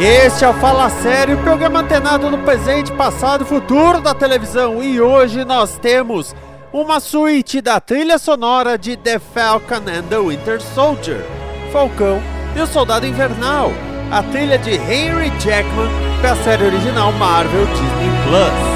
Este é o Fala Sério, programa antenado no presente, passado e futuro da televisão. E hoje nós temos uma suíte da trilha sonora de The Falcon and the Winter Soldier, Falcão e o Soldado Invernal, a trilha de Henry Jackman para a série original Marvel Disney Plus.